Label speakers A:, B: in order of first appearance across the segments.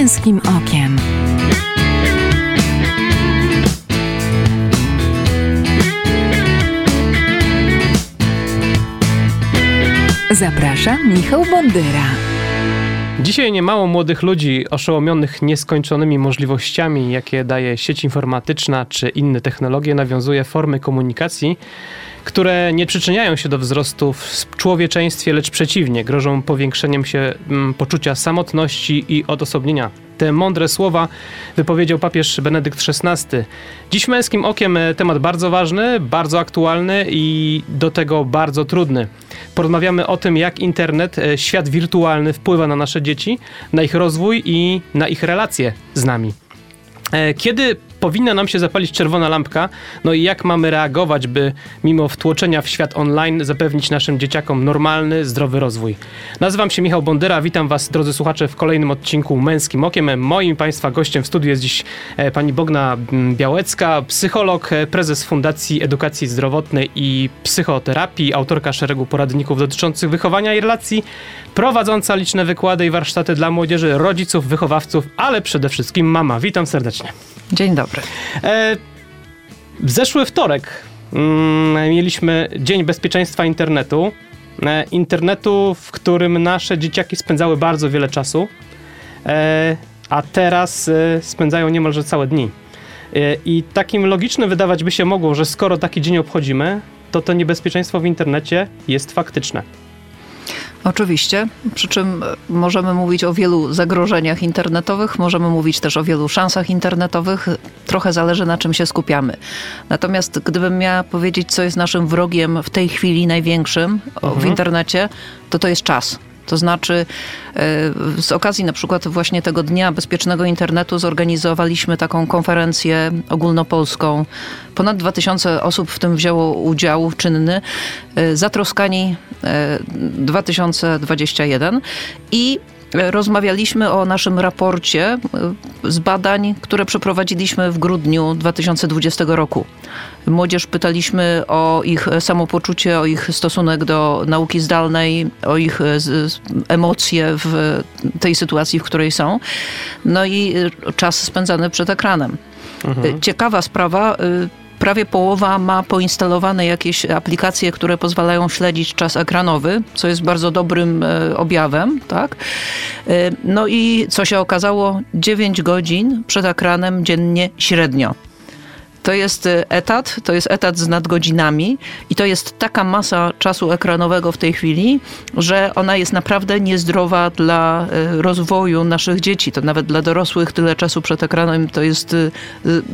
A: męskim okiem. Zapraszam Michał Bondyra.
B: Dzisiaj niemało młodych ludzi oszołomionych nieskończonymi możliwościami, jakie daje sieć informatyczna czy inne technologie, nawiązuje formy komunikacji, które nie przyczyniają się do wzrostu w człowieczeństwie, lecz przeciwnie, grożą powiększeniem się mm, poczucia samotności i odosobnienia. Te mądre słowa wypowiedział papież Benedykt XVI. Dziś męskim okiem e, temat bardzo ważny, bardzo aktualny i do tego bardzo trudny. Porozmawiamy o tym, jak internet, e, świat wirtualny wpływa na nasze dzieci, na ich rozwój i na ich relacje z nami. E, kiedy powinna nam się zapalić czerwona lampka, no i jak mamy reagować, by mimo wtłoczenia w świat online zapewnić naszym dzieciakom normalny, zdrowy rozwój. Nazywam się Michał Bondyra, witam was drodzy słuchacze w kolejnym odcinku Męskim Okiem. Moim państwa gościem w studiu jest dziś e, pani Bogna Białecka, psycholog, e, prezes Fundacji Edukacji Zdrowotnej i Psychoterapii, autorka szeregu poradników dotyczących wychowania i relacji, prowadząca liczne wykłady i warsztaty dla młodzieży, rodziców, wychowawców, ale przede wszystkim mama. Witam serdecznie.
C: Dzień dobry. E,
B: w zeszły wtorek mm, mieliśmy Dzień Bezpieczeństwa Internetu. E, internetu, w którym nasze dzieciaki spędzały bardzo wiele czasu, e, a teraz e, spędzają niemalże całe dni. E, I takim logicznym wydawać by się mogło, że skoro taki dzień obchodzimy, to to niebezpieczeństwo w internecie jest faktyczne.
C: Oczywiście, przy czym możemy mówić o wielu zagrożeniach internetowych, możemy mówić też o wielu szansach internetowych. Trochę zależy na czym się skupiamy. Natomiast gdybym miała powiedzieć, co jest naszym wrogiem w tej chwili największym mhm. w internecie, to to jest czas. To znaczy, e, z okazji na przykład właśnie tego Dnia Bezpiecznego Internetu zorganizowaliśmy taką konferencję ogólnopolską. Ponad 2000 osób w tym wzięło udział czynny. E, zatroskani 2021 e, i rozmawialiśmy o naszym raporcie e, z badań, które przeprowadziliśmy w grudniu 2020 roku. Młodzież pytaliśmy o ich samopoczucie, o ich stosunek do nauki zdalnej, o ich e, emocje w tej sytuacji, w której są. No i czas spędzany przed ekranem. Mhm. Ciekawa sprawa prawie połowa ma poinstalowane jakieś aplikacje, które pozwalają śledzić czas ekranowy, co jest bardzo dobrym e, objawem, tak? E, no i co się okazało, 9 godzin przed ekranem dziennie średnio. To jest e, etat, to jest etat z nadgodzinami i to jest taka masa czasu ekranowego w tej chwili, że ona jest naprawdę niezdrowa dla e, rozwoju naszych dzieci. To nawet dla dorosłych tyle czasu przed ekranem to jest e,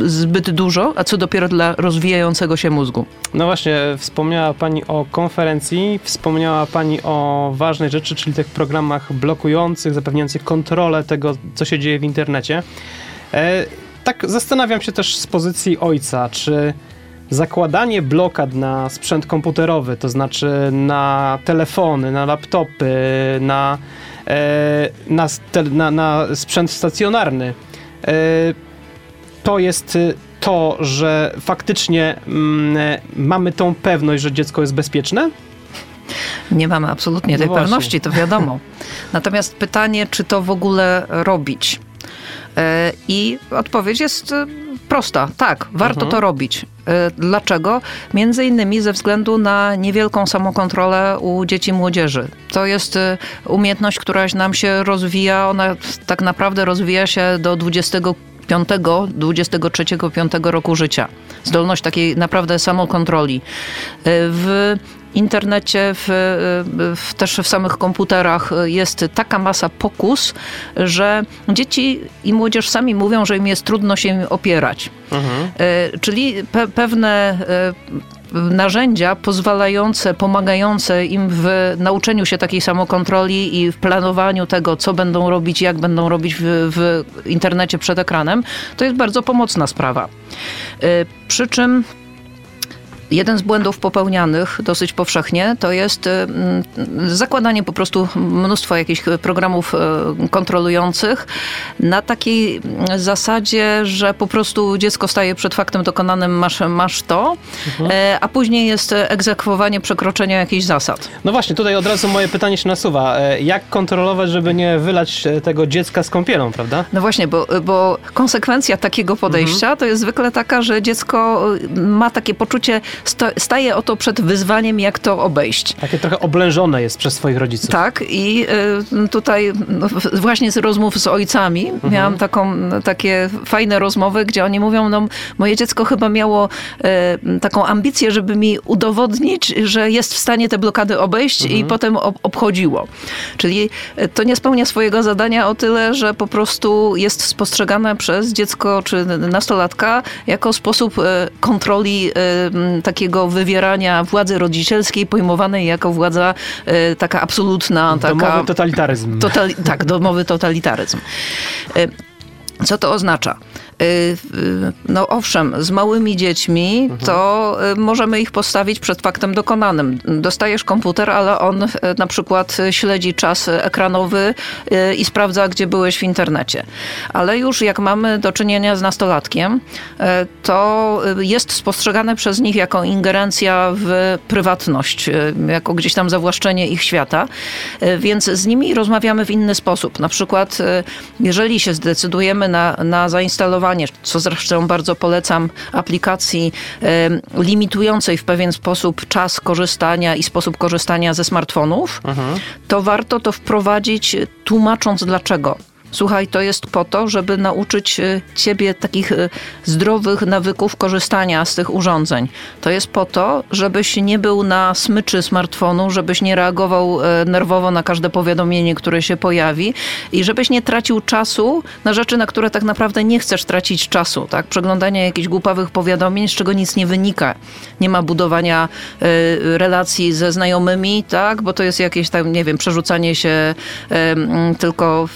C: zbyt dużo, a co dopiero dla rozwijającego się mózgu.
B: No właśnie, wspomniała Pani o konferencji, wspomniała Pani o ważnej rzeczy, czyli tych programach blokujących, zapewniających kontrolę tego, co się dzieje w internecie tak zastanawiam się też z pozycji ojca, czy zakładanie blokad na sprzęt komputerowy, to znaczy na telefony, na laptopy, na, e, na, na, na sprzęt stacjonarny, e, to jest to, że faktycznie mm, mamy tą pewność, że dziecko jest bezpieczne?
C: Nie mamy absolutnie tej no pewności, to wiadomo. Natomiast pytanie, czy to w ogóle robić? E, I odpowiedź jest e, prosta. Tak, warto mhm. to robić. E, dlaczego? Między innymi ze względu na niewielką samokontrolę u dzieci i młodzieży. To jest umiejętność, która nam się rozwija. Ona tak naprawdę rozwija się do 25, 23, 5 roku życia. Zdolność takiej naprawdę samokontroli. W internecie, w, w, też w samych komputerach jest taka masa pokus, że dzieci i młodzież sami mówią, że im jest trudno się opierać. Mhm. E, czyli pe, pewne e, narzędzia pozwalające, pomagające im w nauczeniu się takiej samokontroli i w planowaniu tego, co będą robić, jak będą robić w, w internecie przed ekranem, to jest bardzo pomocna sprawa. E, przy czym Jeden z błędów popełnianych dosyć powszechnie to jest mm, zakładanie po prostu mnóstwa jakichś programów e, kontrolujących na takiej zasadzie, że po prostu dziecko staje przed faktem dokonanym, masz, masz to, mhm. E, a później jest egzekwowanie przekroczenia jakichś zasad.
B: No właśnie, tutaj od razu moje pytanie się nasuwa. E, jak kontrolować, żeby nie wylać tego dziecka z kąpielą, prawda?
C: No właśnie, bo, bo konsekwencja takiego podejścia mhm. to jest zwykle taka, że dziecko ma takie poczucie staje oto przed wyzwaniem, jak to obejść.
B: Takie trochę oblężone jest przez swoich rodziców.
C: Tak i y, tutaj no, właśnie z rozmów z ojcami mhm. miałam taką, takie fajne rozmowy, gdzie oni mówią, no moje dziecko chyba miało y, taką ambicję, żeby mi udowodnić, że jest w stanie te blokady obejść mhm. i potem ob obchodziło. Czyli y, to nie spełnia swojego zadania o tyle, że po prostu jest spostrzegane przez dziecko czy nastolatka jako sposób kontroli takiego wywierania władzy rodzicielskiej pojmowanej jako władza e, taka absolutna.
B: Domowy taka, totalitaryzm.
C: Totali, tak, domowy totalitaryzm. E, co to oznacza? Y, y, no owszem, z małymi dziećmi mhm. to y, możemy ich postawić przed faktem dokonanym. Dostajesz komputer, ale on na przykład śledzi czas ekranowy i sprawdza, gdzie byłeś w internecie. Ale już jak mamy do czynienia z nastolatkiem, to jest spostrzegane przez nich jako ingerencja w prywatność, jako gdzieś tam zawłaszczenie ich świata, więc z nimi rozmawiamy w inny sposób. Na przykład, jeżeli się zdecydujemy na, na zainstalowanie co zresztą bardzo polecam aplikacji limitującej w pewien sposób czas korzystania i sposób korzystania ze smartfonów, mhm. to warto to wprowadzić tłumacząc dlaczego. Słuchaj, to jest po to, żeby nauczyć e, ciebie takich e, zdrowych nawyków korzystania z tych urządzeń. To jest po to, żebyś nie był na smyczy smartfonu, żebyś nie reagował e, nerwowo na każde powiadomienie, które się pojawi i żebyś nie tracił czasu na rzeczy, na które tak naprawdę nie chcesz tracić czasu. Tak? Przeglądanie jakichś głupawych powiadomień, z czego nic nie wynika. Nie ma budowania relacji ze znajomymi, tak? bo to jest jakieś tam, nie wiem, przerzucanie się tylko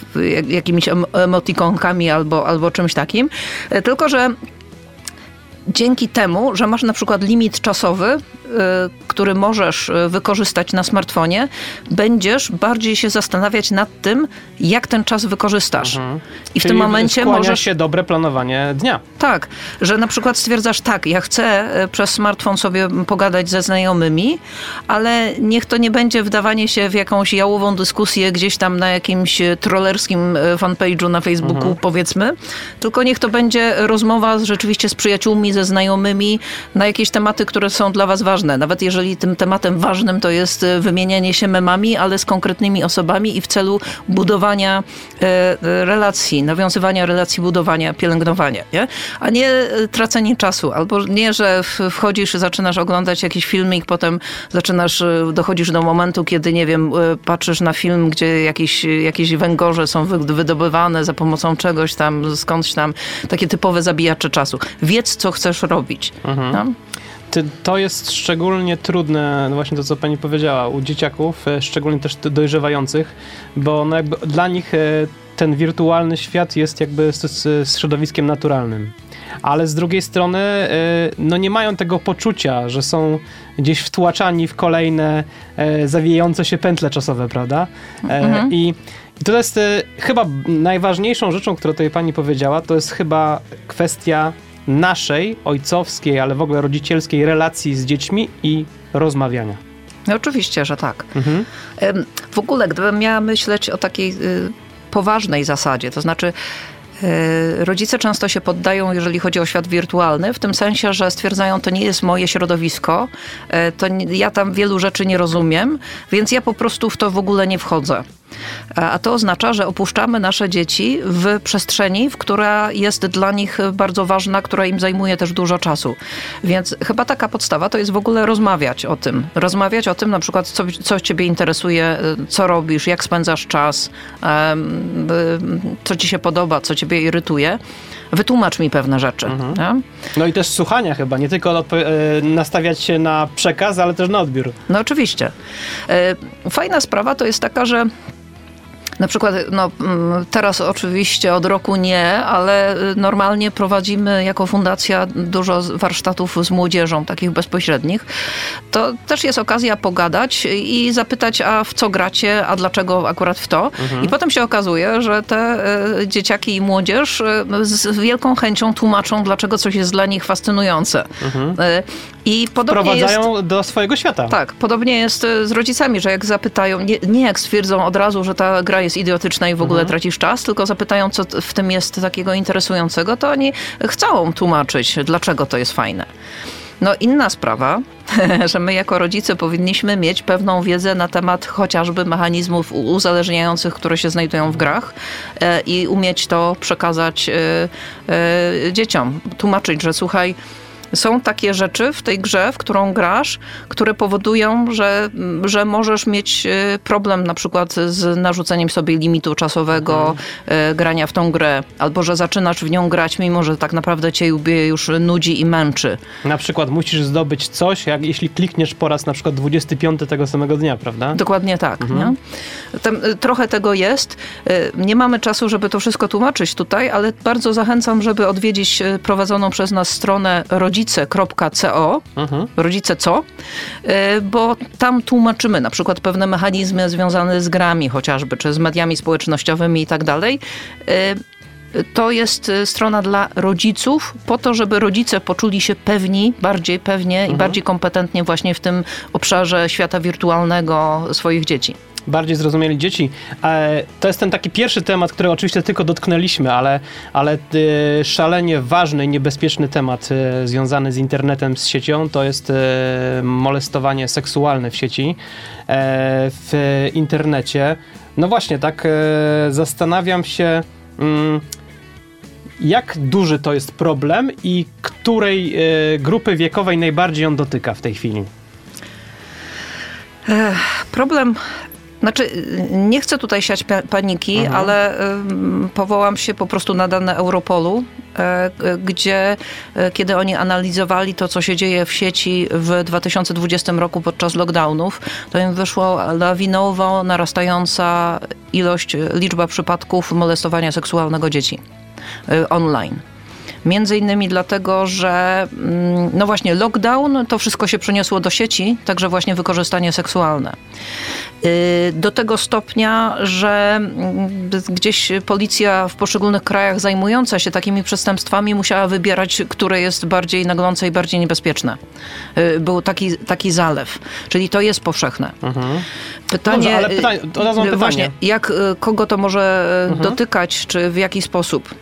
C: jakieś jakimiś emotikonkami albo, albo czymś takim. E, tylko, że dzięki temu, że masz na przykład limit czasowy, Y, który możesz y, wykorzystać na smartfonie, będziesz bardziej się zastanawiać nad tym, jak ten czas wykorzystasz. Mhm.
B: I w tym momencie możesz się dobre planowanie dnia.
C: Tak, że na przykład stwierdzasz, tak, ja chcę y, przez smartfon sobie pogadać ze znajomymi, ale niech to nie będzie wdawanie się w jakąś jałową dyskusję gdzieś tam na jakimś trollerskim fanpage'u na Facebooku, mhm. powiedzmy, tylko niech to będzie rozmowa rzeczywiście z przyjaciółmi, ze znajomymi na jakieś tematy, które są dla was ważne. Nawet jeżeli tym tematem ważnym to jest e, wymienianie się memami, ale z konkretnymi osobami i w celu budowania e, e, relacji, nawiązywania relacji, budowania, pielęgnowania, nie? a nie tracenie czasu. Albo nie, że wchodzisz, zaczynasz oglądać jakiś filmik, potem zaczynasz, dochodzisz do momentu, kiedy, nie wiem, patrzysz na film, gdzie jakieś, jakieś węgorze są wydobywane za pomocą czegoś tam, skądś tam, takie typowe zabijacze czasu. Wiedz, co chcesz robić. Mhm. No?
B: to jest szczególnie trudne, no właśnie to, co pani powiedziała, u dzieciaków, e, szczególnie też dojrzewających, bo no jakby dla nich e, ten wirtualny świat jest jakby z, z środowiskiem naturalnym. Ale z drugiej strony, e, no nie mają tego poczucia, że są gdzieś wtłaczani w kolejne zawijające się pętle czasowe, prawda? Mhm. I i to jest chyba najważniejszą rzeczą, którą tutaj pani powiedziała, to jest chyba kwestia naszej, ojcowskiej, ale w ogóle rodzicielskiej relacji z dziećmi i rozmawiania.
C: No oczywiście, że tak. Mhm. W ogóle, gdybym miała myśleć o takiej y, poważnej zasadzie, to znaczy y, Rodzice często się poddają, jeżeli chodzi o świat wirtualny, w tym sensie, że stwierdzają, to nie jest moje środowisko, y, to ja tam wielu rzeczy nie rozumiem, więc ja po prostu w to w ogóle nie wchodzę. A to oznacza, że opuszczamy nasze dzieci w przestrzeni, w która jest dla nich bardzo ważna, która im zajmuje też dużo czasu. Więc chyba taka podstawa to jest w ogóle rozmawiać o tym. Rozmawiać o tym na przykład, co, co ciebie interesuje, co robisz, jak spędzasz czas, co ci się podoba, co ciebie irytuje. Wytłumacz mi pewne rzeczy. Mhm.
B: No i też słuchania chyba, nie tylko e, nastawiać się na przekaz, ale też na odbiór.
C: No oczywiście. E, fajna sprawa to jest taka, że Na przykład, no mm, teraz oczywiście od roku nie, ale y, normalnie prowadzimy jako fundacja dużo warsztatów z młodzieżą, takich bezpośrednich. To też jest okazja pogadać i zapytać, a w co gracie, a dlaczego akurat w to. Mhm. I potem się okazuje, że te y, dzieciaki i młodzież z wielką chęcią tłumaczą, dlaczego coś jest dla nich fascynujące. Mhm.
B: I podobnie Wprowadzają jest, do swojego świata.
C: Tak, podobnie jest z rodzicami, że jak zapytają, nie, nie jak stwierdzą od razu, że ta gra jest idiotyczna i w ogóle mhm. tracisz czas, tylko zapytają, co w tym jest takiego interesującego, to oni chcą tłumaczyć, dlaczego to jest fajne. No inna sprawa, że my jako rodzice powinniśmy mieć pewną wiedzę na temat chociażby mechanizmów uzależniających, które się znajdują w grach e, i umieć to przekazać e, e, dzieciom. Tłumaczyć, że słuchaj, są takie rzeczy w tej grze, w którą grasz, które powodują, że, że możesz mieć e, problem na przykład z narzuceniem sobie limitu czasowego mhm. grania w tą grę, albo że zaczynasz w nią grać, mimo że tak naprawdę cię już nudzi i męczy.
B: Na przykład musisz zdobyć coś, jak jeśli klikniesz po raz na przykład 25 tego samego dnia, prawda?
C: Dokładnie tak. Mhm. Tam, e, trochę tego jest. Nie mamy czasu, żeby to wszystko tłumaczyć tutaj, ale bardzo zachęcam, żeby odwiedzić prowadzoną przez nas stronę rodziców rodzice.co, mhm. rodzice co, y, bo tam tłumaczymy na przykład pewne mechanizmy związane z grami chociażby, czy z mediami społecznościowymi i tak dalej y, to jest y, strona dla rodziców, po to, żeby rodzice poczuli się pewni, bardziej pewnie mhm. i bardziej kompetentnie właśnie w tym obszarze świata wirtualnego swoich dzieci
B: bardziej zrozumieli dzieci. E, to jest ten taki pierwszy temat, który oczywiście tylko dotknęliśmy, ale, ale e, szalenie ważny i niebezpieczny temat e, związany z internetem, z siecią, to jest molestowanie seksualne w sieci, w internecie. No właśnie, tak zastanawiam się, mm, jak duży to jest problem i której grupy wiekowej najbardziej on dotyka w tej chwili?
C: Problem znaczy, nie chcę tutaj siać paniki, mhm. ale powołam się po prostu na dane Europolu, e, gdzie e, kiedy oni analizowali to, co się dzieje w sieci w 2020 roku podczas lockdownów, to im wyszło lawinowo narastająca ilość, liczba przypadków molestowania seksualnego dzieci e, online. Między innymi dlatego, że mm, no właśnie lockdown, to wszystko się przeniosło do sieci, także właśnie wykorzystanie seksualne. Y, do tego stopnia, że mm, gdzieś policja w poszczególnych krajach zajmująca się takimi przestępstwami musiała wybierać, które jest bardziej naglące i bardziej niebezpieczne. Y, był taki, taki zalew. Czyli to jest powszechne. Mhm.
B: Pytanie, Dobrze, ale pytanie, od razu pytanie. Właśnie,
C: jak, kogo to może mhm. dotykać, czy w jaki sposób?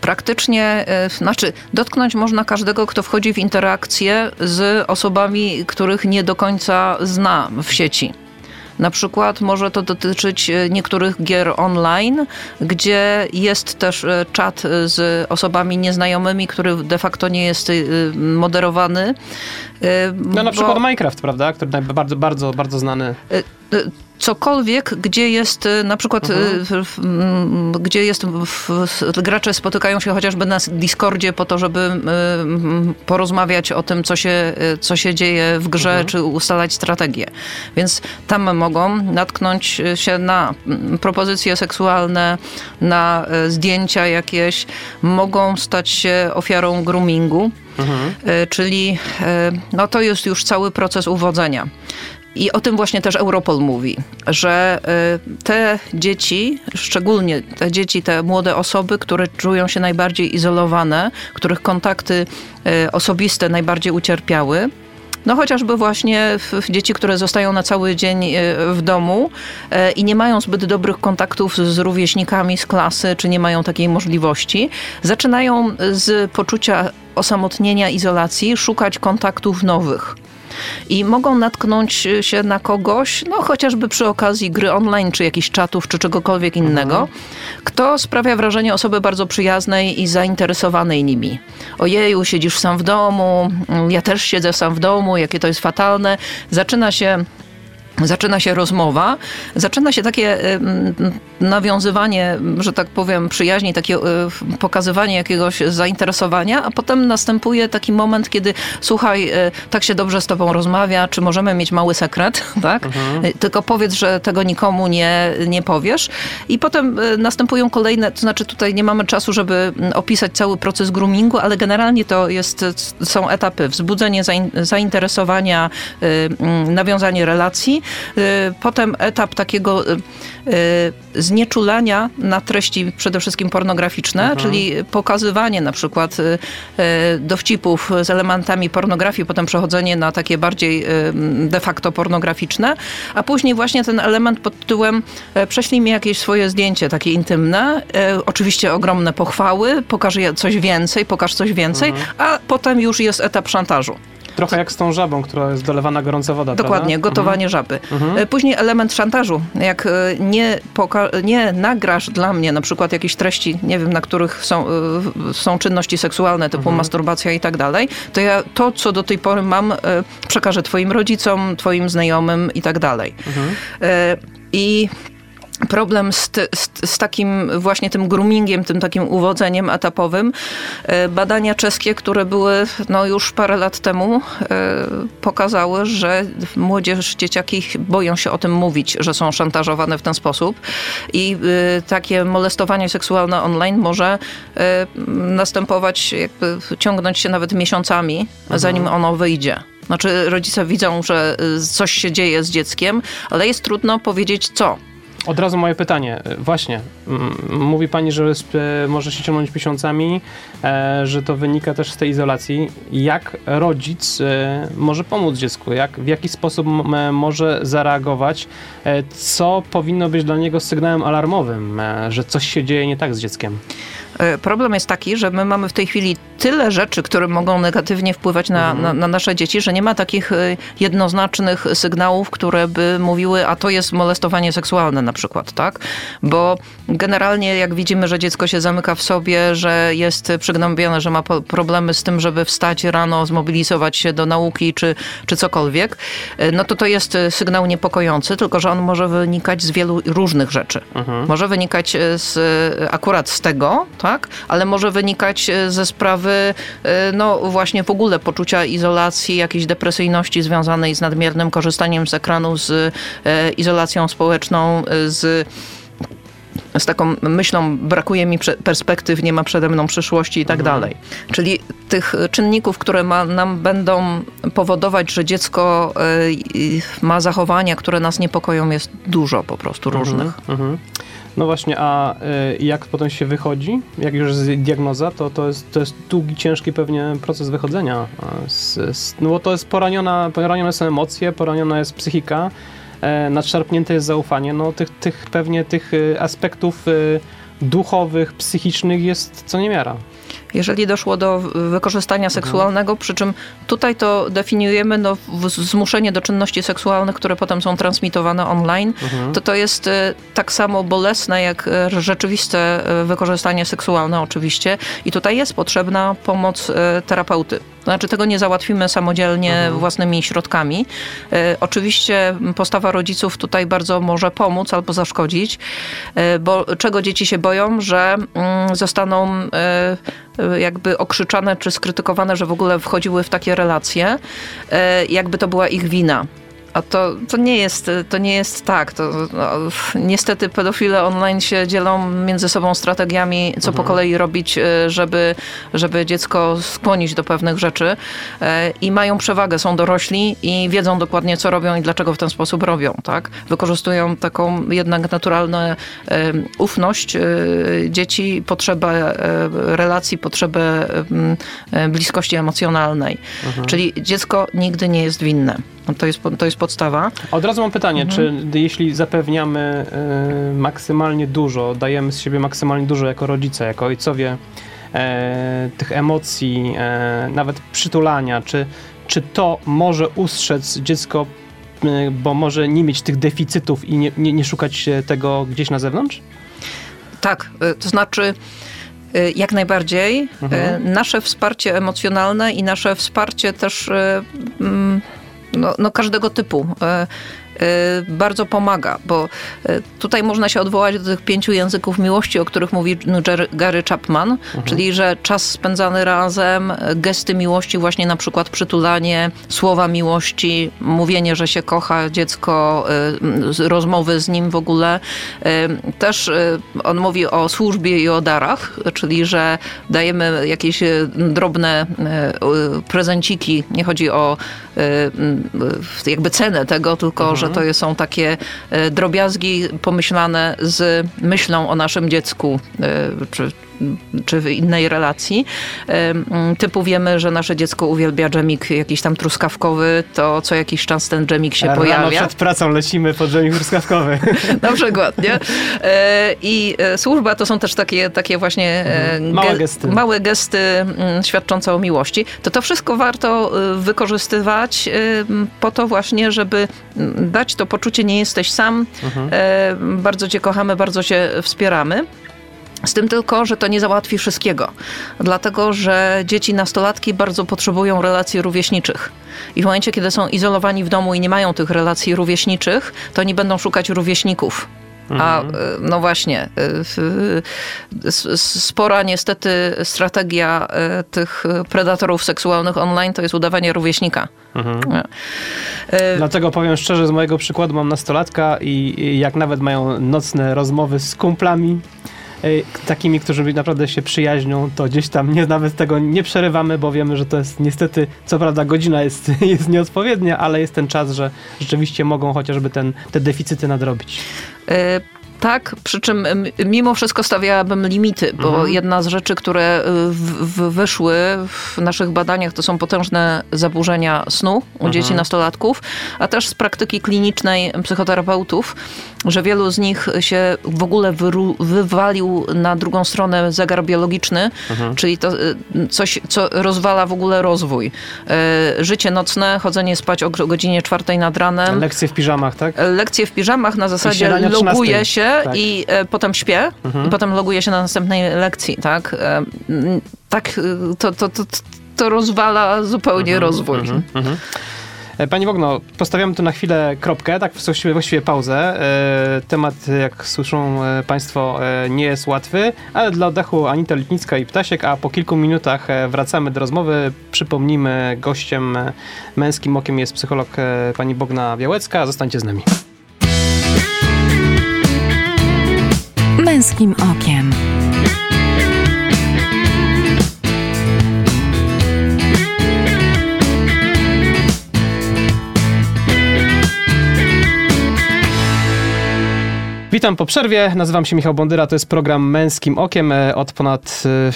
C: Praktycznie, e, znaczy dotknąć można każdego, kto wchodzi w interakcję z osobami, których nie do końca zna w sieci. Na przykład może to dotyczyć e, niektórych gier online, gdzie jest też e, czat z osobami nieznajomymi, który de facto nie jest moderowany.
B: No na przykład Minecraft, prawda? Który bardzo, bardzo, bardzo znany
C: cokolwiek, gdzie jest y, na przykład, mhm. gdzie jest gracze spotykają się chociażby na Discordzie po to, żeby y, porozmawiać o tym, co się, y, co się dzieje w grze, mhm. czy ustalać strategię. Więc tam mogą natknąć się na propozycje seksualne, na zdjęcia jakieś, mogą stać się ofiarą groomingu. Mhm. Czyli no, to jest już cały proces uwodzenia. I o tym właśnie też Europol mówi, że y, te dzieci, szczególnie te dzieci, te młode osoby, które czują się najbardziej izolowane, których kontakty osobiste najbardziej ucierpiały, no chociażby właśnie dzieci, które zostają na cały dzień y, w domu i nie mają zbyt dobrych kontaktów z rówieśnikami z klasy, czy nie mają takiej możliwości, zaczynają z poczucia osamotnienia, izolacji szukać kontaktów nowych i mogą natknąć się na kogoś, no chociażby przy okazji gry online, czy jakichś czatów, czy czegokolwiek innego, mhm. kto sprawia wrażenie osoby bardzo przyjaznej i zainteresowanej nimi. Ojeju, siedzisz sam w domu, ja też siedzę sam w domu, jakie to jest fatalne. Zaczyna się zaczyna się rozmowa, zaczyna się takie nawiązywanie, że tak powiem, przyjaźni, takie e, pokazywanie jakiegoś zainteresowania, a potem następuje taki moment, kiedy słuchaj, e, tak się dobrze z tobą rozmawia, czy możemy mieć mały sekret, tak? Mhm. E, tylko powiedz, że tego nikomu nie, nie powiesz. I potem następują kolejne, to znaczy tutaj nie mamy czasu, żeby opisać cały proces groomingu, ale generalnie to jest, są etapy wzbudzenie zainteresowania, nawiązanie relacji, potem etap takiego znieczulania na treści przede wszystkim pornograficzne, mhm. czyli pokazywanie na przykład dowcipów z elementami pornografii, potem przechodzenie na takie bardziej de facto pornograficzne, a później właśnie ten element pod tytułem prześlij mi jakieś swoje zdjęcie takie intymne, oczywiście ogromne pochwały, pokaż coś więcej, pokaż coś więcej, mhm. a potem już jest etap szantażu.
B: Trochę jak z tą żabą, która jest dolewana gorąca woda.
C: Dokładnie,
B: prawda?
C: gotowanie mhm. żaby. Mhm. E, później element szantażu. Jak e, nie, nie nagrasz dla mnie na przykład jakichś treści, nie wiem, na których są, e, są czynności seksualne, typu mhm. masturbacja i tak dalej, to ja to, co do tej pory mam, przekażę twoim rodzicom, twoim znajomym i tak dalej. Mhm. I problem z, z, z, takim właśnie tym groomingiem, tym takim uwodzeniem etapowym. E, badania czeskie, które były no, już parę lat temu, e, pokazały, że młodzież, dzieciaki boją się o tym mówić, że są szantażowane w ten sposób i e, takie molestowanie seksualne online może następować, jakby ciągnąć się nawet miesiącami, mhm. zanim ono wyjdzie. Znaczy rodzice widzą, że coś się dzieje z dzieckiem, ale jest trudno powiedzieć co.
B: Od razu moje pytanie. E, właśnie, mówi pani, że może się ciągnąć miesiącami, e, że to wynika też z tej izolacji. Jak rodzic e, może pomóc dziecku? Jak, w jaki sposób może zareagować? Co powinno być dla niego sygnałem alarmowym, że coś się dzieje nie tak z dzieckiem?
C: E, problem jest taki, że my mamy w tej chwili tyle rzeczy, które mogą negatywnie wpływać na, mhm. na, na, nasze dzieci, że nie ma takich e, jednoznacznych sygnałów, które by mówiły, a to jest molestowanie seksualne na przykład, tak? Bo generalnie jak widzimy, że dziecko się zamyka w sobie, że jest przygnębione, że ma problemy z tym, żeby wstać rano, zmobilizować się do nauki czy, czy cokolwiek, e, no to to jest sygnał niepokojący, tylko że on może wynikać z wielu różnych rzeczy. Mhm. Może wynikać z, akurat z tego, tak? ale może wynikać e, ze sprawy e, no właśnie w ogóle poczucia izolacji, jakiejś depresyjności związanej z nadmiernym korzystaniem z ekranu, z e, izolacją społeczną, z z taką myślą, brakuje mi perspektyw, nie ma przede mną przyszłości i tak mhm. dalej. Czyli tych czynników, które ma, nam będą powodować, że dziecko ma zachowania, które nas niepokoją, jest dużo po prostu mhm. różnych. Mhm.
B: No właśnie, a y, jak potem się wychodzi, jak już jest diagnoza, to, to, jest, to jest długi, ciężki pewnie proces wychodzenia. Z, z, no bo to jest poraniona, poranione są emocje, poraniona jest psychika, e, nadszarpnięte jest zaufanie. No tych, tych pewnie tych y, aspektów y, duchowych, psychicznych jest co niemiara
C: jeżeli doszło do wykorzystania mhm. seksualnego, przy czym tutaj to definiujemy no, zmuszenie do czynności seksualnych, które potem są transmitowane online, mhm. to to jest e, tak samo bolesne jak e, rzeczywiste e, wykorzystanie seksualne oczywiście i tutaj jest potrzebna pomoc terapeuty. Znaczy tego nie załatwimy samodzielnie mhm. własnymi środkami. Oczywiście postawa rodziców tutaj bardzo może pomóc albo zaszkodzić, bo czego dzieci się boją, że mm, zostaną Y, jakby okrzyczane czy skrytykowane, że w ogóle wchodziły w takie relacje, jakby to była ich wina. A to, to, nie jest, to nie jest tak. To, no, niestety pedofile online się dzielą między sobą strategiami, co mhm. po kolei robić, e, żeby, żeby dziecko skłonić do pewnych rzeczy. E, I mają przewagę, są dorośli i wiedzą dokładnie, co robią i dlaczego w ten sposób robią. Tak? Wykorzystują taką jednak naturalną ufność e, dzieci, potrzebę relacji, potrzebę bliskości emocjonalnej. Mhm. Czyli dziecko nigdy nie jest winne. To jest, to jest podstawa.
B: Od razu mam pytanie, mhm. czy jeśli zapewniamy y, maksymalnie dużo, dajemy z siebie maksymalnie dużo jako rodzice, jako ojcowie, e, tych emocji, e, nawet przytulania, czy, czy to może ustrzec dziecko, y, bo może nie mieć tych deficytów i nie, nie, nie szukać tego gdzieś na zewnątrz?
C: Tak, to znaczy jak najbardziej. Mhm. Nasze wsparcie emocjonalne i nasze wsparcie też mm, no, no każdego typu. E, bardzo pomaga, bo tutaj można się odwołać do tych pięciu języków miłości, o których mówi Gary Chapman, mhm. czyli że czas spędzany razem, gesty miłości, właśnie na przykład przytulanie, słowa miłości, mówienie, że się kocha dziecko, rozmowy z nim w ogóle. Też on mówi o służbie i o darach, czyli że dajemy jakieś drobne prezenciki, nie chodzi o jakby cenę tego, tylko mhm. że to są takie drobiazgi pomyślane z myślą o naszym dziecku, czy czy w innej relacji, typu wiemy, że nasze dziecko uwielbia dżemik jakiś tam truskawkowy, to co jakiś czas ten dżemik się
B: Rano
C: pojawia.
B: przed pracą lecimy po dżemik truskawkowy.
C: Na przykład, nie? E, I e, służba to są też takie, takie właśnie
B: e, mhm. małe gesty,
C: małe gesty mm, świadczące o miłości. To to wszystko warto wykorzystywać po to właśnie, żeby mm, dać to poczucie, nie jesteś sam, mhm. bardzo cię kochamy, bardzo cię wspieramy. Z tym tylko, że to nie załatwi wszystkiego, dlatego że dzieci nastolatki bardzo potrzebują relacji rówieśniczych. I w momencie, kiedy są izolowani w domu i nie mają tych relacji rówieśniczych, to oni będą szukać rówieśników. A mhm. e, no właśnie, e, spora niestety strategia tych predatorów seksualnych online to jest udawanie rówieśnika. Mhm.
B: Dlatego powiem szczerze, z mojego przykładu mam nastolatka i jak nawet mają nocne rozmowy z kumplami, takimi, którzy naprawdę się przyjaźnią, to gdzieś tam nie, nawet tego nie przerywamy, bo wiemy, że to jest niestety, co prawda godzina jest, jest nieodpowiednia, ale jest ten czas, że rzeczywiście mogą chociażby ten, te deficyty nadrobić.
C: Tak, przy czym mimo wszystko stawiałabym limity, bo mhm. jedna z rzeczy, które y, w, w wyszły w naszych badaniach, to są potężne zaburzenia snu u mhm. dzieci nastolatków, a też z praktyki klinicznej psychoterapeutów, że wielu z nich się w ogóle wyru, wywalił na drugą stronę zegar biologiczny, mhm. czyli to y, coś, co rozwala w ogóle rozwój. Y, życie nocne, chodzenie spać o godzinie czwartej nad ranem.
B: Lekcje w piżamach, tak?
C: Lekcje w piżamach na zasadzie loguje się tak. i e, potem śpię mhm. i potem loguję się na następnej lekcji, tak? E, tak, e, to, to, to, to rozwala zupełnie mhm, rozwój. Mhm, mhm.
B: Pani Wogno, postawiamy tu na chwilę kropkę, tak właściwie, właściwie pauzę. Temat, jak słyszą Państwo, nie jest łatwy, ale dla oddechu Anita Litnicka i Ptasiek, a po kilku minutach wracamy do rozmowy. Przypomnijmy, gościem męskim okiem jest psycholog pani Bogna Białecka. Zostańcie z nami.
A: Męskim Okiem.
B: Witam po przerwie, nazywam się Michał Bondyra, to jest program Męskim Okiem. E, od ponad e,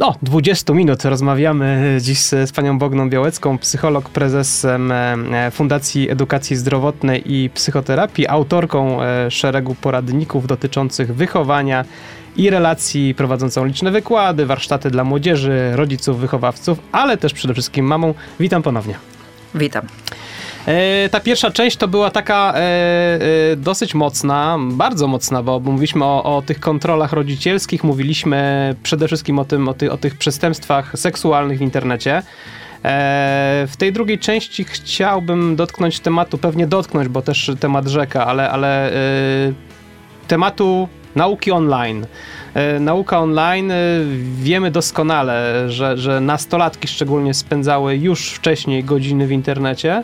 B: no, 20 minut rozmawiamy dziś z panią Bogną Białecką, psycholog, prezesem e, Fundacji Edukacji Zdrowotnej i Psychoterapii, autorką szeregu poradników dotyczących wychowania i relacji, prowadzącą liczne wykłady, warsztaty dla młodzieży, rodziców, wychowawców, ale też przede wszystkim mamą. Witam ponownie.
C: Witam.
B: E, ta pierwsza część to była taka e, e, dosyć mocna, bardzo mocna, bo mówiliśmy o, o, tych kontrolach rodzicielskich, mówiliśmy przede wszystkim o, tym, o, ty, o tych przestępstwach seksualnych w internecie. W tej drugiej części chciałbym dotknąć tematu, pewnie dotknąć, bo też temat rzeka, ale, ale tematu nauki online. Nauka online wiemy doskonale, że, że nastolatki szczególnie spędzały już wcześniej godziny w internecie.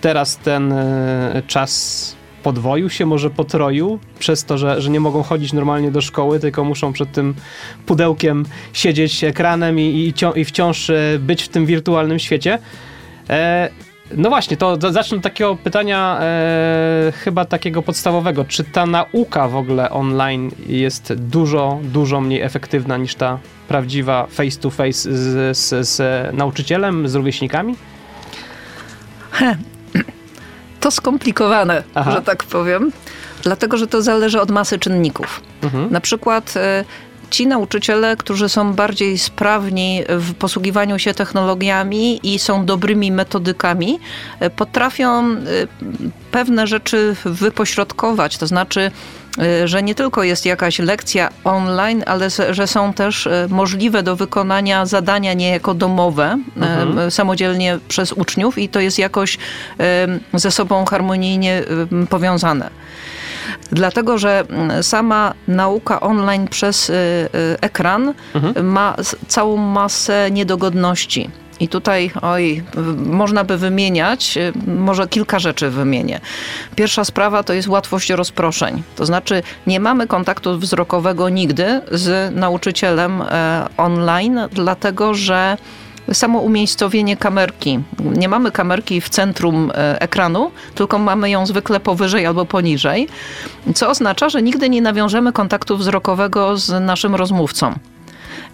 B: Teraz ten e, czas podwoił się, może potroił, przez to, że, że nie mogą chodzić normalnie do szkoły, tylko muszą przed tym pudełkiem siedzieć ekranem i, i, i wciąż e, być w tym wirtualnym świecie. E, no właśnie, to zacznę od takiego pytania e, chyba takiego podstawowego. Czy ta nauka w ogóle online jest dużo, dużo mniej efektywna niż ta prawdziwa face to face z, z, z nauczycielem, z rówieśnikami?
C: To skomplikowane, Aha. że tak powiem, dlatego że to zależy od masy czynników. Mhm. Na przykład e, ci nauczyciele, którzy są bardziej sprawni w posługiwaniu się technologiami i są dobrymi metodykami, e, potrafią e, pewne rzeczy wypośrodkować, to znaczy że nie tylko jest jakaś lekcja online, ale że są też y, możliwe do wykonania zadania niejako domowe, mhm. samodzielnie przez uczniów i to jest jakoś ze sobą harmonijnie powiązane. Dlatego, że sama nauka online przez ekran mhm. ma całą masę niedogodności. I tutaj, oj, można by wymieniać, y, może kilka rzeczy wymienię. Pierwsza sprawa to jest łatwość rozproszeń. To znaczy, nie mamy kontaktu wzrokowego nigdy z nauczycielem e, online, dlatego że samo umiejscowienie kamerki. Nie mamy kamerki w centrum e, ekranu, tylko mamy ją zwykle powyżej albo poniżej, co oznacza, że nigdy nie nawiążemy kontaktu wzrokowego z naszym rozmówcą.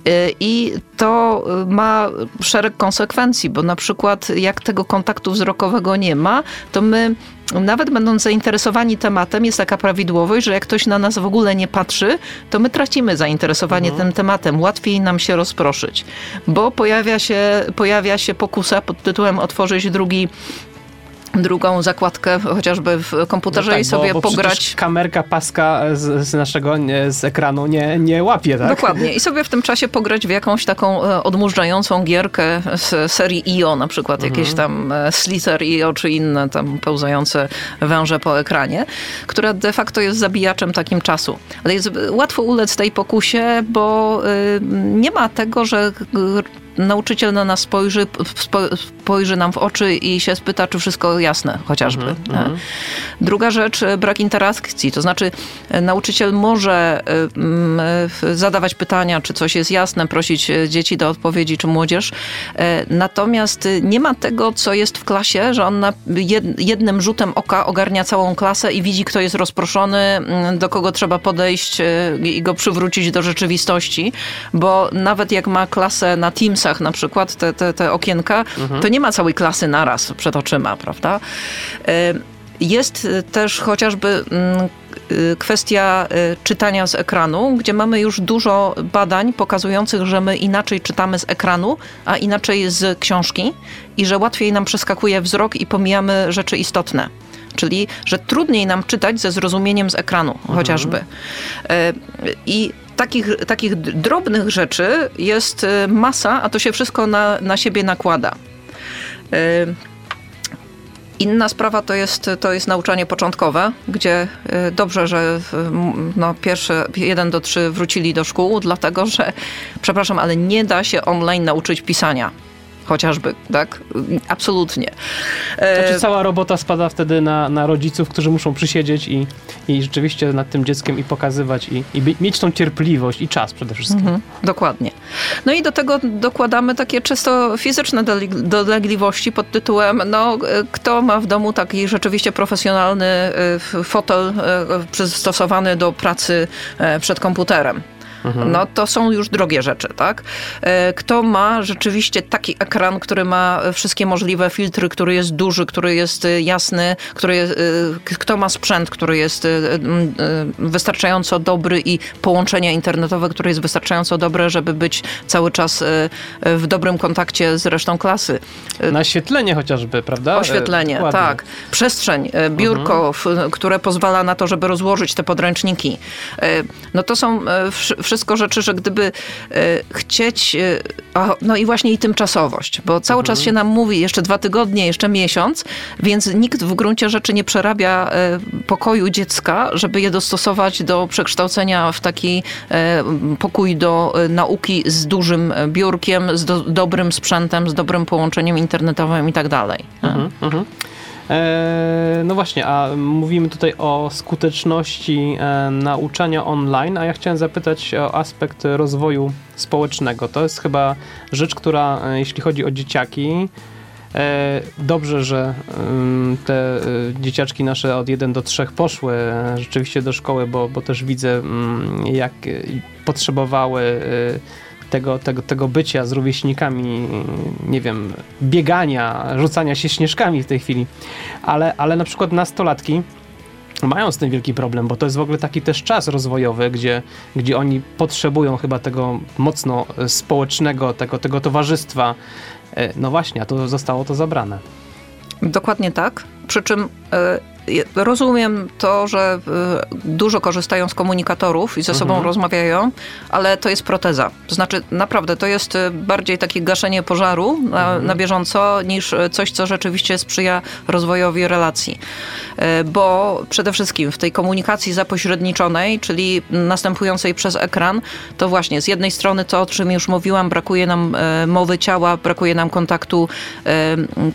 C: Y, I to y, ma szereg konsekwencji, bo na przykład jak tego kontaktu wzrokowego nie ma, to my nawet będąc zainteresowani tematem, jest taka prawidłowość, że jak ktoś na nas w ogóle nie patrzy, to my tracimy zainteresowanie mhm. tym tematem. Łatwiej nam się rozproszyć, bo pojawia się, pojawia się pokusa pod tytułem otworzyć drugi drugą zakładkę chociażby w komputerze no tak, i sobie bo, bo pograć.
B: kamerka paska z, z, naszego z ekranu nie, nie łapie, tak?
C: Dokładnie. I sobie w tym czasie pograć w jakąś taką e, odmurzającą gierkę z serii IO, na przykład mhm. jakieś tam e, Slither IO czy inne tam pełzające węże po ekranie, która de facto jest zabijaczem takim czasu. Ale jest łatwo ulec tej pokusie, bo nie ma tego, że nauczyciel na nas spojrzy, spojrzy nam w oczy i się spyta, czy wszystko jasne, chociażby. Mm -hmm. Druga rzecz, brak interakcji, to znaczy e, nauczyciel może e, zadawać pytania, czy coś jest jasne, prosić dzieci do odpowiedzi, czy młodzież, natomiast nie ma tego, co jest w klasie, że on na jednym rzutem oka ogarnia całą klasę i widzi, kto jest rozproszony, do kogo trzeba podejść i go przywrócić do rzeczywistości, bo nawet jak ma klasę na Na przykład, te, te, te okienka, mhm. to nie ma całej klasy naraz przed oczyma, prawda? E, jest też chociażby mm, y, kwestia y, czytania z ekranu, gdzie mamy już dużo badań pokazujących, że my inaczej czytamy z ekranu, a inaczej z książki i że łatwiej nam przeskakuje wzrok i pomijamy rzeczy istotne. Czyli, że trudniej nam czytać ze zrozumieniem z ekranu mhm. chociażby. I takich, takich drobnych rzeczy jest y, masa, a to się wszystko na, na siebie nakłada. Y, inna sprawa to jest, to jest nauczanie początkowe, gdzie y, dobrze, że no, pierwsze 1 do 3 wrócili do szkół, dlatego że, przepraszam, ale nie da się online nauczyć pisania chociażby, tak? Absolutnie.
B: Znaczy cała robota spada wtedy na, na rodziców, którzy muszą przysiedzieć i, i rzeczywiście nad tym dzieckiem i pokazywać i, i mieć tą cierpliwość i czas przede wszystkim. Mhm,
C: dokładnie. No i do tego dokładamy takie czysto fizyczne dolegliwości pod tytułem, no kto ma w domu taki rzeczywiście profesjonalny y, fotel przystosowany do pracy przed komputerem mhm. no to są już drogie rzeczy, tak? E, kto ma rzeczywiście taki ekran, który ma wszystkie możliwe filtry, który jest duży, który jest e, jasny, który jest, e, kto ma sprzęt, który jest wystarczająco dobry i połączenie internetowe, które jest wystarczająco dobre, żeby być cały czas w dobrym kontakcie z resztą klasy.
B: Naświetlenie chociażby, prawda?
C: Oświetlenie, tak. Przestrzeń, biurko, mhm. które pozwala na to, żeby rozłożyć te podręczniki. No to są wszystko rzeczy, że gdyby e, chcieć, e, no i właśnie i tymczasowość, bo cały mhm. czas się nam mówi jeszcze dwa tygodnie, jeszcze miesiąc, więc nikt w gruncie rzeczy nie przerabia e, pokoju dziecka, żeby je dostosować do przekształcenia w taki pokój do nauki z dużym biurkiem, z do, dobrym sprzętem, z dobrym połączeniem internetowym i tak dalej. Mhm, mhm.
B: E, no właśnie, a mówimy tutaj o skuteczności e, nauczania online, a ja chciałem zapytać o aspekt rozwoju społecznego. To jest chyba rzecz, która e, jeśli chodzi o dzieciaki, Dobrze, że te dzieciaczki nasze od 1 do 3 poszły rzeczywiście do szkoły, bo, bo też widzę, mm, jak potrzebowały tego, tego, tego bycia z rówieśnikami, nie wiem, biegania, rzucania się śnieżkami w tej chwili. Ale, ale na przykład nastolatki mają z tym wielki problem, bo to jest w ogóle taki też czas rozwojowy, gdzie, gdzie oni potrzebują chyba tego mocno społecznego, tego, tego towarzystwa. E, no właśnie, a to zostało to zabrane.
C: Dokładnie tak Przy czym rozumiem to, że dużo korzystają z komunikatorów i ze sobą mhm. rozmawiają, ale to jest proteza. To znaczy, naprawdę, to jest bardziej takie gaszenie pożaru na, mhm. na bieżąco, niż coś, co rzeczywiście sprzyja rozwojowi relacji. Bo przede wszystkim w tej komunikacji zapośredniczonej, czyli następującej przez ekran, to właśnie z jednej strony to, o czym już mówiłam, brakuje nam mowy ciała, brakuje nam kontaktu,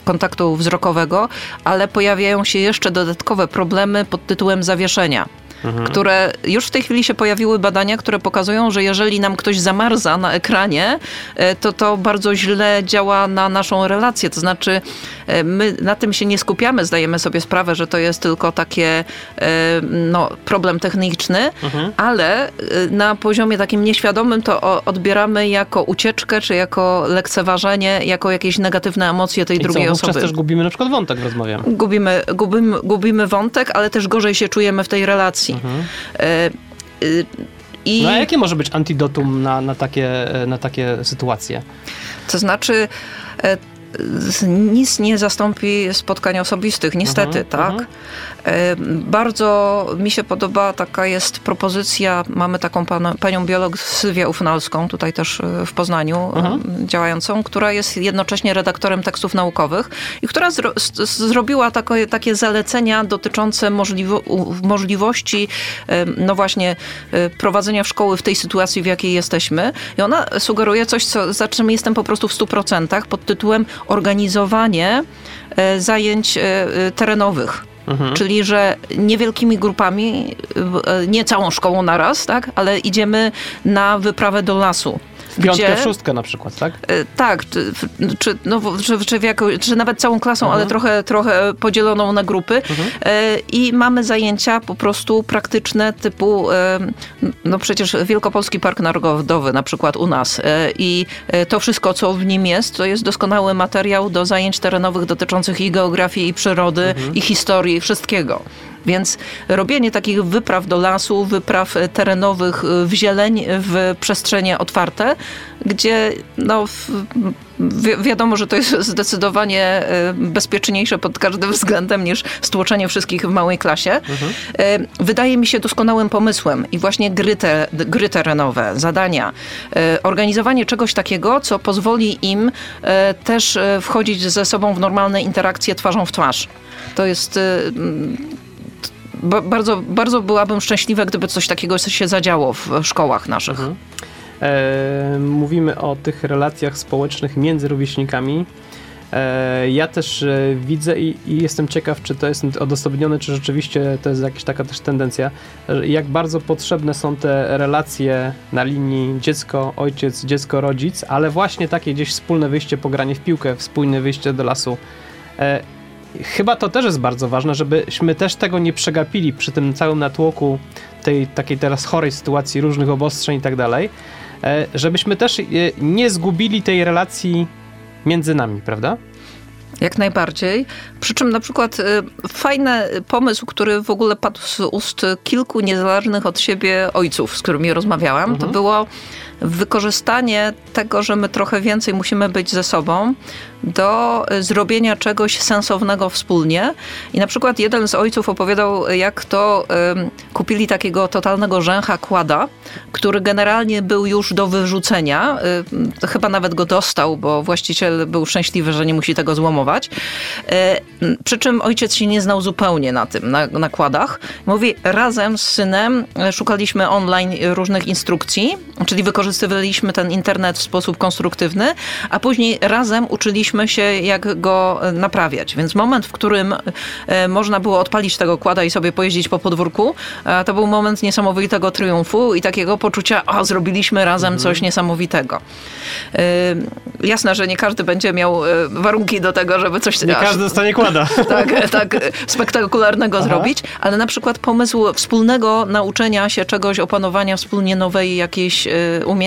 C: kontaktu wzrokowego, ale pojawiają się jeszcze dodatkowe problemy pod tytułem zawieszenia mhm. które już w tej chwili się pojawiły badania, które pokazują, że jeżeli nam ktoś zamarza na ekranie, e, to to bardzo źle działa na naszą relację. To znaczy, e, my na tym się nie skupiamy, zdajemy sobie sprawę, że to jest tylko takie e, no, problem techniczny, mhm. ale na poziomie takim nieświadomym to odbieramy jako ucieczkę, czy jako lekceważenie, jako jakieś negatywne emocje tej
B: I
C: drugiej
B: co,
C: osoby.
B: też gubimy na przykład wątek w rozmowie.
C: Gubimy, gubimy, gubimy wątek, ale też gorzej się czujemy w tej relacji. Mhm.
B: I... No a jakie może być antidotum na, na, takie, na takie sytuacje?
C: To znaczy, e, nic nie zastąpi spotkań osobistych, niestety, uh mhm, -huh, tak? Uh -huh. Bardzo mi się podoba, taka jest propozycja, mamy taką pan, panią biolog Sylwię Ufnalską, tutaj też e, w Poznaniu uh -huh. działającą, która jest jednocześnie redaktorem tekstów naukowych i która zro, zrobiła takie, takie zalecenia dotyczące możliwo, możliwości, no właśnie, e, prowadzenia szkoły w tej sytuacji, w jakiej jesteśmy. I ona sugeruje coś, co, za czym jestem po prostu w 100% pod tytułem organizowanie e, zajęć e, e, terenowych. Mhm. Czyli, że niewielkimi grupami, nie całą szkołą naraz, tak, ale idziemy na wyprawę do lasu.
B: Piątkę, gdzie, szóstkę na przykład, tak?
C: Tak, czy, czy, no, czy, czy, jako, czy nawet całą klasą, mhm. ale trochę, trochę podzieloną na grupy. Mhm. I mamy zajęcia po prostu praktyczne typu, no przecież Wielkopolski Park Narodowy na przykład u nas. I to wszystko, co w nim jest, to jest doskonały materiał do zajęć terenowych dotyczących i geografii, i przyrody, mhm. i historii, i wszystkiego. Więc robienie takich wypraw do lasu, wypraw terenowych w zieleń, w przestrzenie otwarte, gdzie no, wi wiadomo, że to jest zdecydowanie e, bezpieczniejsze pod każdym względem niż stłoczenie wszystkich w małej klasie. Mhm. E, wydaje mi się doskonałym pomysłem i właśnie gry, te, gry terenowe, zadania, organizowanie czegoś takiego, co pozwoli im też wchodzić ze sobą w normalne interakcje twarzą w twarz. To jest bardzo, bardzo byłabym szczęśliwa, gdyby coś takiego się zadziało w szkołach naszych. Mhm.
B: E, mówimy o tych relacjach społecznych między rówieśnikami. E, ja też e, widzę i, i, jestem ciekaw, czy to jest odosobnione, czy rzeczywiście to jest jakaś taka też tendencja, jak bardzo potrzebne są te relacje na linii dziecko, ojciec, dziecko, rodzic, ale właśnie takie gdzieś wspólne wyjście, pogranie w piłkę, wspólne wyjście do lasu. E, chyba to też jest bardzo ważne, żebyśmy też tego nie przegapili przy tym całym natłoku tej takiej teraz chorej sytuacji, różnych obostrzeń i tak dalej, e, żebyśmy też e, nie zgubili tej relacji między nami, prawda?
C: Jak najbardziej. Przy czym na przykład y, fajny pomysł, który w ogóle padł z ust kilku niezależnych od siebie ojców, z którymi rozmawiałam, mhm. to było wykorzystanie tego, że my trochę więcej musimy być ze sobą, do zrobienia czegoś sensownego wspólnie. I na przykład jeden z ojców opowiadał, jak to kupili takiego totalnego rzęcha kłada, który generalnie był już do wyrzucenia. chyba nawet go dostał, bo właściciel był szczęśliwy, że nie musi tego złomować. E, przy czym ojciec się nie znał zupełnie na tym, na nakładach. Mówi, razem z synem szukaliśmy online różnych instrukcji, czyli wykorzystywaliśmy ten internet w sposób konstruktywny, a później razem uczyliśmy się, jak go e, naprawiać. Więc moment, w którym e, można było odpalić tego kłada i sobie pojeździć po podwórku, e, to był moment niesamowitego triumfu i takiego poczucia, a zrobiliśmy razem mhm. coś niesamowitego. Jasne, że nie każdy będzie miał warunki do tego, żeby coś...
B: Nie aż, każdy dostanie kłada.
C: Tak, tak spektakularnego Aha. zrobić, ale na przykład pomysł wspólnego nauczenia się czegoś, opanowania wspólnie nowej jakiejś umiejętności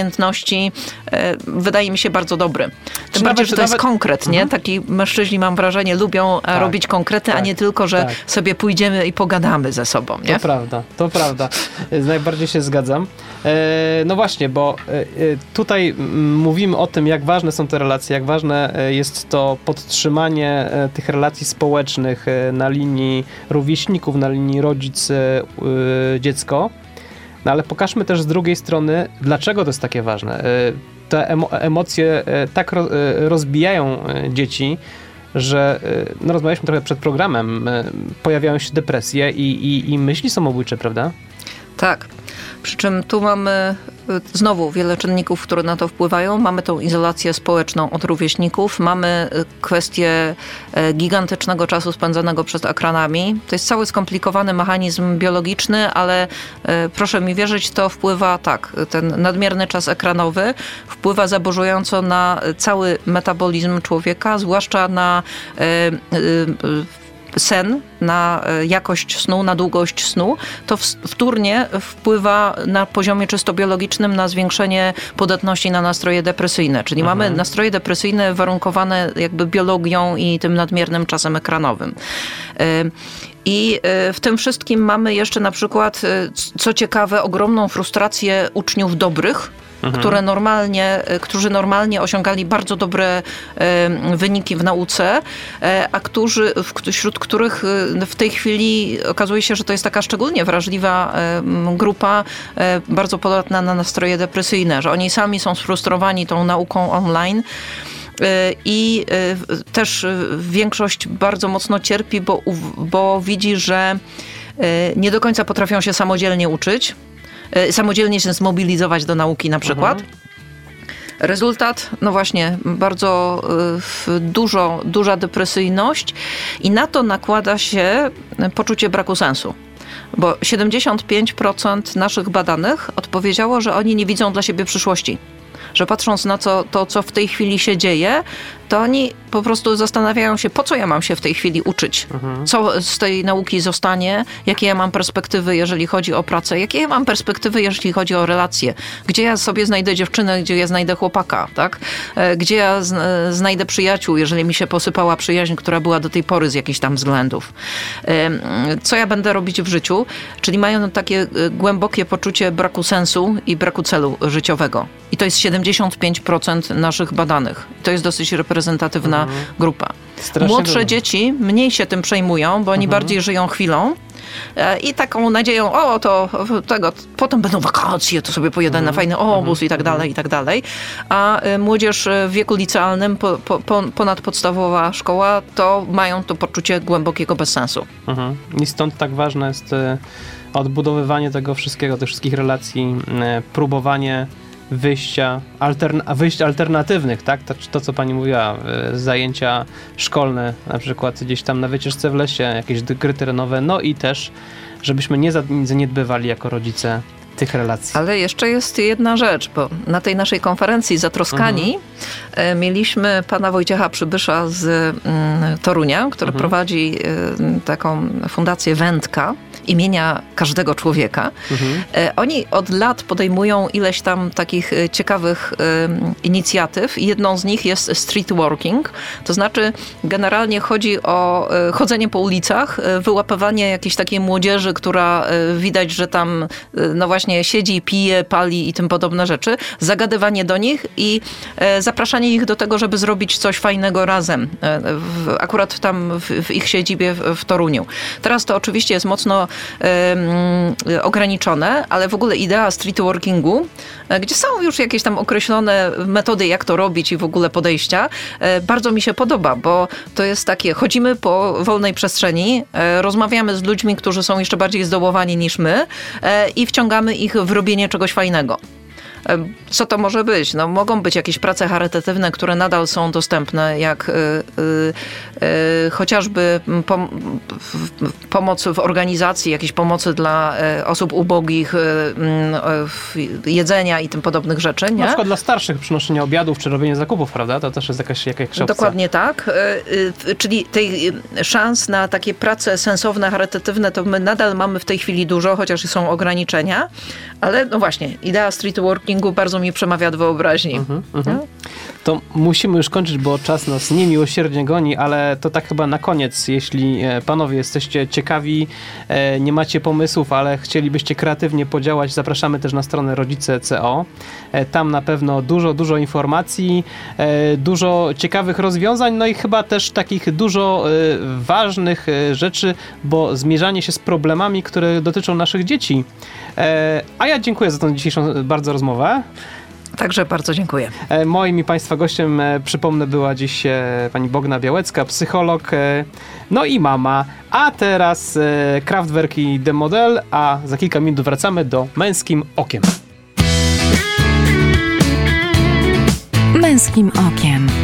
C: wydaje mi się bardzo dobry. Tym bardziej, że to jest konkret nie? Taki mężczyźni, mam wrażenie, lubią tak, robić konkrety, tak, a nie tylko, że tak. sobie pójdziemy i pogadamy ze sobą, nie?
B: To prawda, to prawda. Najbardziej się zgadzam. No właśnie, bo tutaj mówimy o tym, jak ważne są te relacje, jak ważne jest to podtrzymanie tych relacji społecznych na linii rówieśników, na linii rodzic-dziecko. No ale pokażmy też z drugiej strony, dlaczego to jest takie ważne. E, te emo emocje e, tak e, rozbijają dzieci, że no rozmawialiśmy trochę przed programem, pojawiają się depresje i, i, i myśli samobójcze, prawda?
C: Tak. Przy czym tu mamy y, znowu wiele czynników, które na to wpływają. Mamy tą izolację społeczną od rówieśników, mamy y, kwestię y, gigantycznego czasu spędzonego przed ekranami. To jest cały skomplikowany mechanizm biologiczny, ale proszę mi wierzyć, to wpływa tak, ten nadmierny czas ekranowy wpływa zaburzująco na cały metabolizm człowieka, zwłaszcza na sen, na e, jakość snu, na długość snu, to wtórnie wpływa na poziomie czysto biologicznym na zwiększenie podatności na nastroje depresyjne. Czyli mhm. mamy nastroje depresyjne warunkowane jakby biologią i tym nadmiernym czasem ekranowym. E, I e, w tym wszystkim mamy jeszcze na przykład, co ciekawe, ogromną frustrację uczniów dobrych, mhm. które normalnie, e, którzy normalnie osiągali bardzo dobre e, wyniki w nauce, e, a którzy, wśród których w tej chwili okazuje się, że to jest taka szczególnie wrażliwa grupa, bardzo podatna na nastroje depresyjne, że oni sami są sfrustrowani tą nauką online. I też większość bardzo mocno cierpi, bo, bo widzi, że nie do końca potrafią się samodzielnie uczyć samodzielnie się zmobilizować do nauki na przykład. Mhm. Rezultat, no właśnie, bardzo y, dużo, duża depresyjność i na to nakłada się poczucie braku sensu. Bo 75% naszych badanych odpowiedziało, że oni nie widzą dla siebie przyszłości że patrząc na co, to, co w tej chwili się dzieje, to oni po prostu zastanawiają się, po co ja mam się w tej chwili uczyć, mhm. co z tej nauki zostanie, jakie ja mam perspektywy, jeżeli chodzi o pracę, jakie ja mam perspektywy, jeżeli chodzi o relacje, gdzie ja sobie znajdę dziewczynę, gdzie ja znajdę chłopaka, tak? E, gdzie ja znajdę przyjaciół, jeżeli mi się posypała przyjaźń, która była do tej pory z jakichś tam względów. Co ja będę robić w życiu? Czyli mają takie e, głębokie poczucie braku sensu i braku celu życiowego. I to jest 75% naszych badanych. To jest dosyć reprezentatywna mhm. grupa. Strasznie Młodsze dużo. dzieci mniej się tym przejmują, bo oni mhm. bardziej żyją chwilą. E, I taką nadzieją, o to tego, potem będą wakacje, to sobie pojedę mhm. na fajny obóz i tak mhm. dalej, i tak dalej. A e, młodzież w wieku licealnym, po, po, ponadpodstawowa szkoła, to mają to poczucie głębokiego bezsensu.
B: Mhm. I stąd tak ważne jest e, odbudowywanie tego wszystkiego, tych wszystkich relacji, próbowanie wyjścia, alterna wyjść alternatywnych, tak? To, to, co pani mówiła, e, zajęcia szkolne, na przykład gdzieś tam na wycieczce w lesie, jakieś gry terenowe, no i też, żebyśmy nie zaniedbywali jako rodzice tych relacji.
C: Ale jeszcze jest jedna rzecz, bo na tej naszej konferencji Zatroskani mhm. mieliśmy pana Wojciecha Przybysza z mm, Torunia, który mhm. prowadzi y, taką fundację Wędka imienia każdego człowieka. Mhm. E, oni od lat podejmują ileś tam takich e, ciekawych inicjatyw. Jedną z nich jest street working, to znaczy generalnie chodzi o e, chodzenie po ulicach, wyłapywanie jakiejś takiej młodzieży, która widać, że tam no właśnie siedzi, pije, pali i tym podobne rzeczy, zagadywanie do nich i zapraszanie ich do tego, żeby zrobić coś fajnego razem. Akurat tam w, ich siedzibie w Toruniu. Teraz to oczywiście jest mocno ograniczone, ale w ogóle idea streetworkingu, e, gdzie są już jakieś tam określone metody, jak to robić i w ogóle podejścia, e, bardzo mi się podoba, bo to jest takie, chodzimy po wolnej przestrzeni, e, rozmawiamy z ludźmi, którzy są jeszcze bardziej zdołowani niż my i wciągamy ich w robienie czegoś fajnego. Co to może być? No, mogą być jakieś prace charytatywne, które nadal są dostępne, jak y, y, y, chociażby pom pomoc w organizacji, jakieś pomocy dla osób ubogich, jedzenia i tym podobnych rzeczy. Nie?
B: Na przykład dla starszych przynoszenie obiadów czy robienie zakupów, prawda? To też jest jakaś, jakaś opcja.
C: Dokładnie tak. Czyli tej szans na takie prace sensowne, charytatywne, to my nadal mamy w tej chwili dużo, chociaż są ograniczenia, ale no właśnie, idea street working marketingu bardzo mi przemawia do wyobraźni.
B: Mhm, mhm.
C: No.
B: To musimy już kończyć, bo czas nas niemiłosiernie goni, ale to tak chyba na koniec. Jeśli e, panowie jesteście ciekawi, e, nie macie pomysłów, ale chcielibyście kreatywnie podziałać, zapraszamy też na stronę Rodzice.co. E, Tam na pewno dużo, dużo informacji, dużo ciekawych rozwiązań, no i chyba też takich dużo ważnych rzeczy, bo zmierzanie się z problemami, które dotyczą naszych dzieci. E, A ja dziękuję za tą dzisiejszą bardzo rozmowę.
C: Także bardzo dziękuję.
B: E, Moim i Państwa gościem, e, przypomnę, była dziś e, pani Bogna Białecka, psycholog, e, no i mama. A teraz e, Kraftwerk i The Model, a za kilka minut wracamy do Męskim Okiem.
A: Męskim okiem.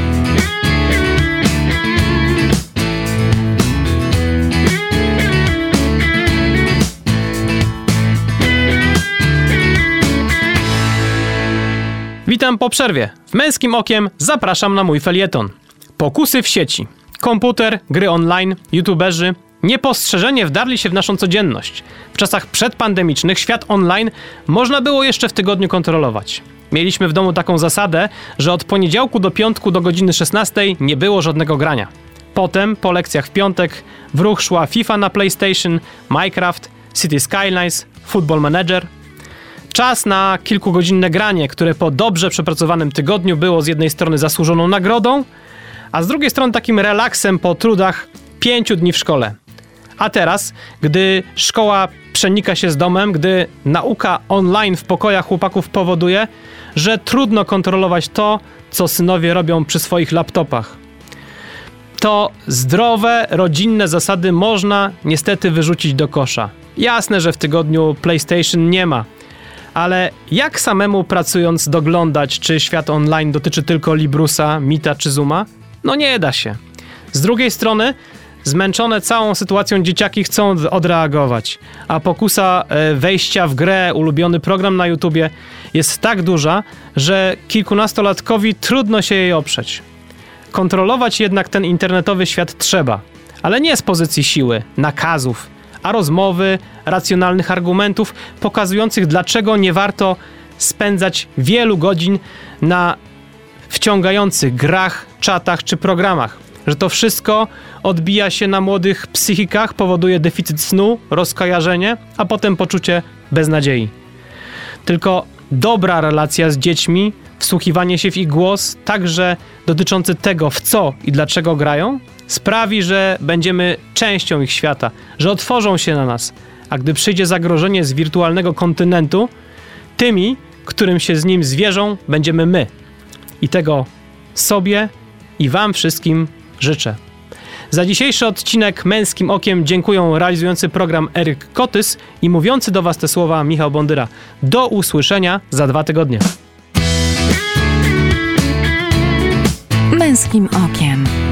B: Witam po przerwie. W Męskim Okiem zapraszam na mój felieton. Pokusy w sieci. Komputer, gry online, youtuberzy. Niepostrzeżenie wdarli się w naszą codzienność. W czasach przedpandemicznych świat online można było jeszcze w tygodniu kontrolować. Mieliśmy w domu taką zasadę, że od poniedziałku do piątku do godziny 16 nie było żadnego grania. Potem, po lekcjach w piątek, w ruch szła FIFA na PlayStation, Minecraft, City Skylines, Football Manager, Czas na kilkugodzinne granie, które po dobrze przepracowanym tygodniu było z jednej strony zasłużoną nagrodą, a z drugiej strony takim relaksem po trudach pięciu dni w szkole. A teraz, gdy szkoła przenika się z domem, gdy nauka online w pokojach chłopaków powoduje, że trudno kontrolować to, co synowie robią przy swoich laptopach. To zdrowe, rodzinne zasady można niestety wyrzucić do kosza. Jasne, że w tygodniu PlayStation nie ma, ale jak samemu pracując doglądać, czy świat online dotyczy tylko Librusa, Mita czy Zuma? No nie da się. Z drugiej strony, zmęczone całą sytuacją dzieciaki chcą od- odreagować, a pokusa e, wejścia w grę, ulubiony program na YouTubie jest tak duża, że kilkunastolatkowi trudno się jej oprzeć. Kontrolować jednak ten internetowy świat trzeba, ale nie z pozycji siły, nakazów, a rozmowy, racjonalnych argumentów pokazujących, dlaczego nie warto spędzać wielu godzin na wciągających grach, czatach czy programach. Że to wszystko odbija się na młodych psychikach, powoduje deficyt snu, rozkojarzenie, a potem poczucie beznadziei. Tylko dobra relacja z dziećmi, wsłuchiwanie się w ich głos, także dotyczący tego, w co i dlaczego grają, sprawi, że będziemy częścią ich świata, że otworzą się na nas. A gdy przyjdzie zagrożenie z wirtualnego kontynentu, tymi, którym się z nim zwierzą, będziemy my. I tego sobie i Wam wszystkim życzę. Za dzisiejszy odcinek Męskim Okiem dziękuję realizujący program Eryk Kotys i mówiący do Was te słowa Michał Bondyra. Do usłyszenia za dwa tygodnie.
A: Męskim okiem.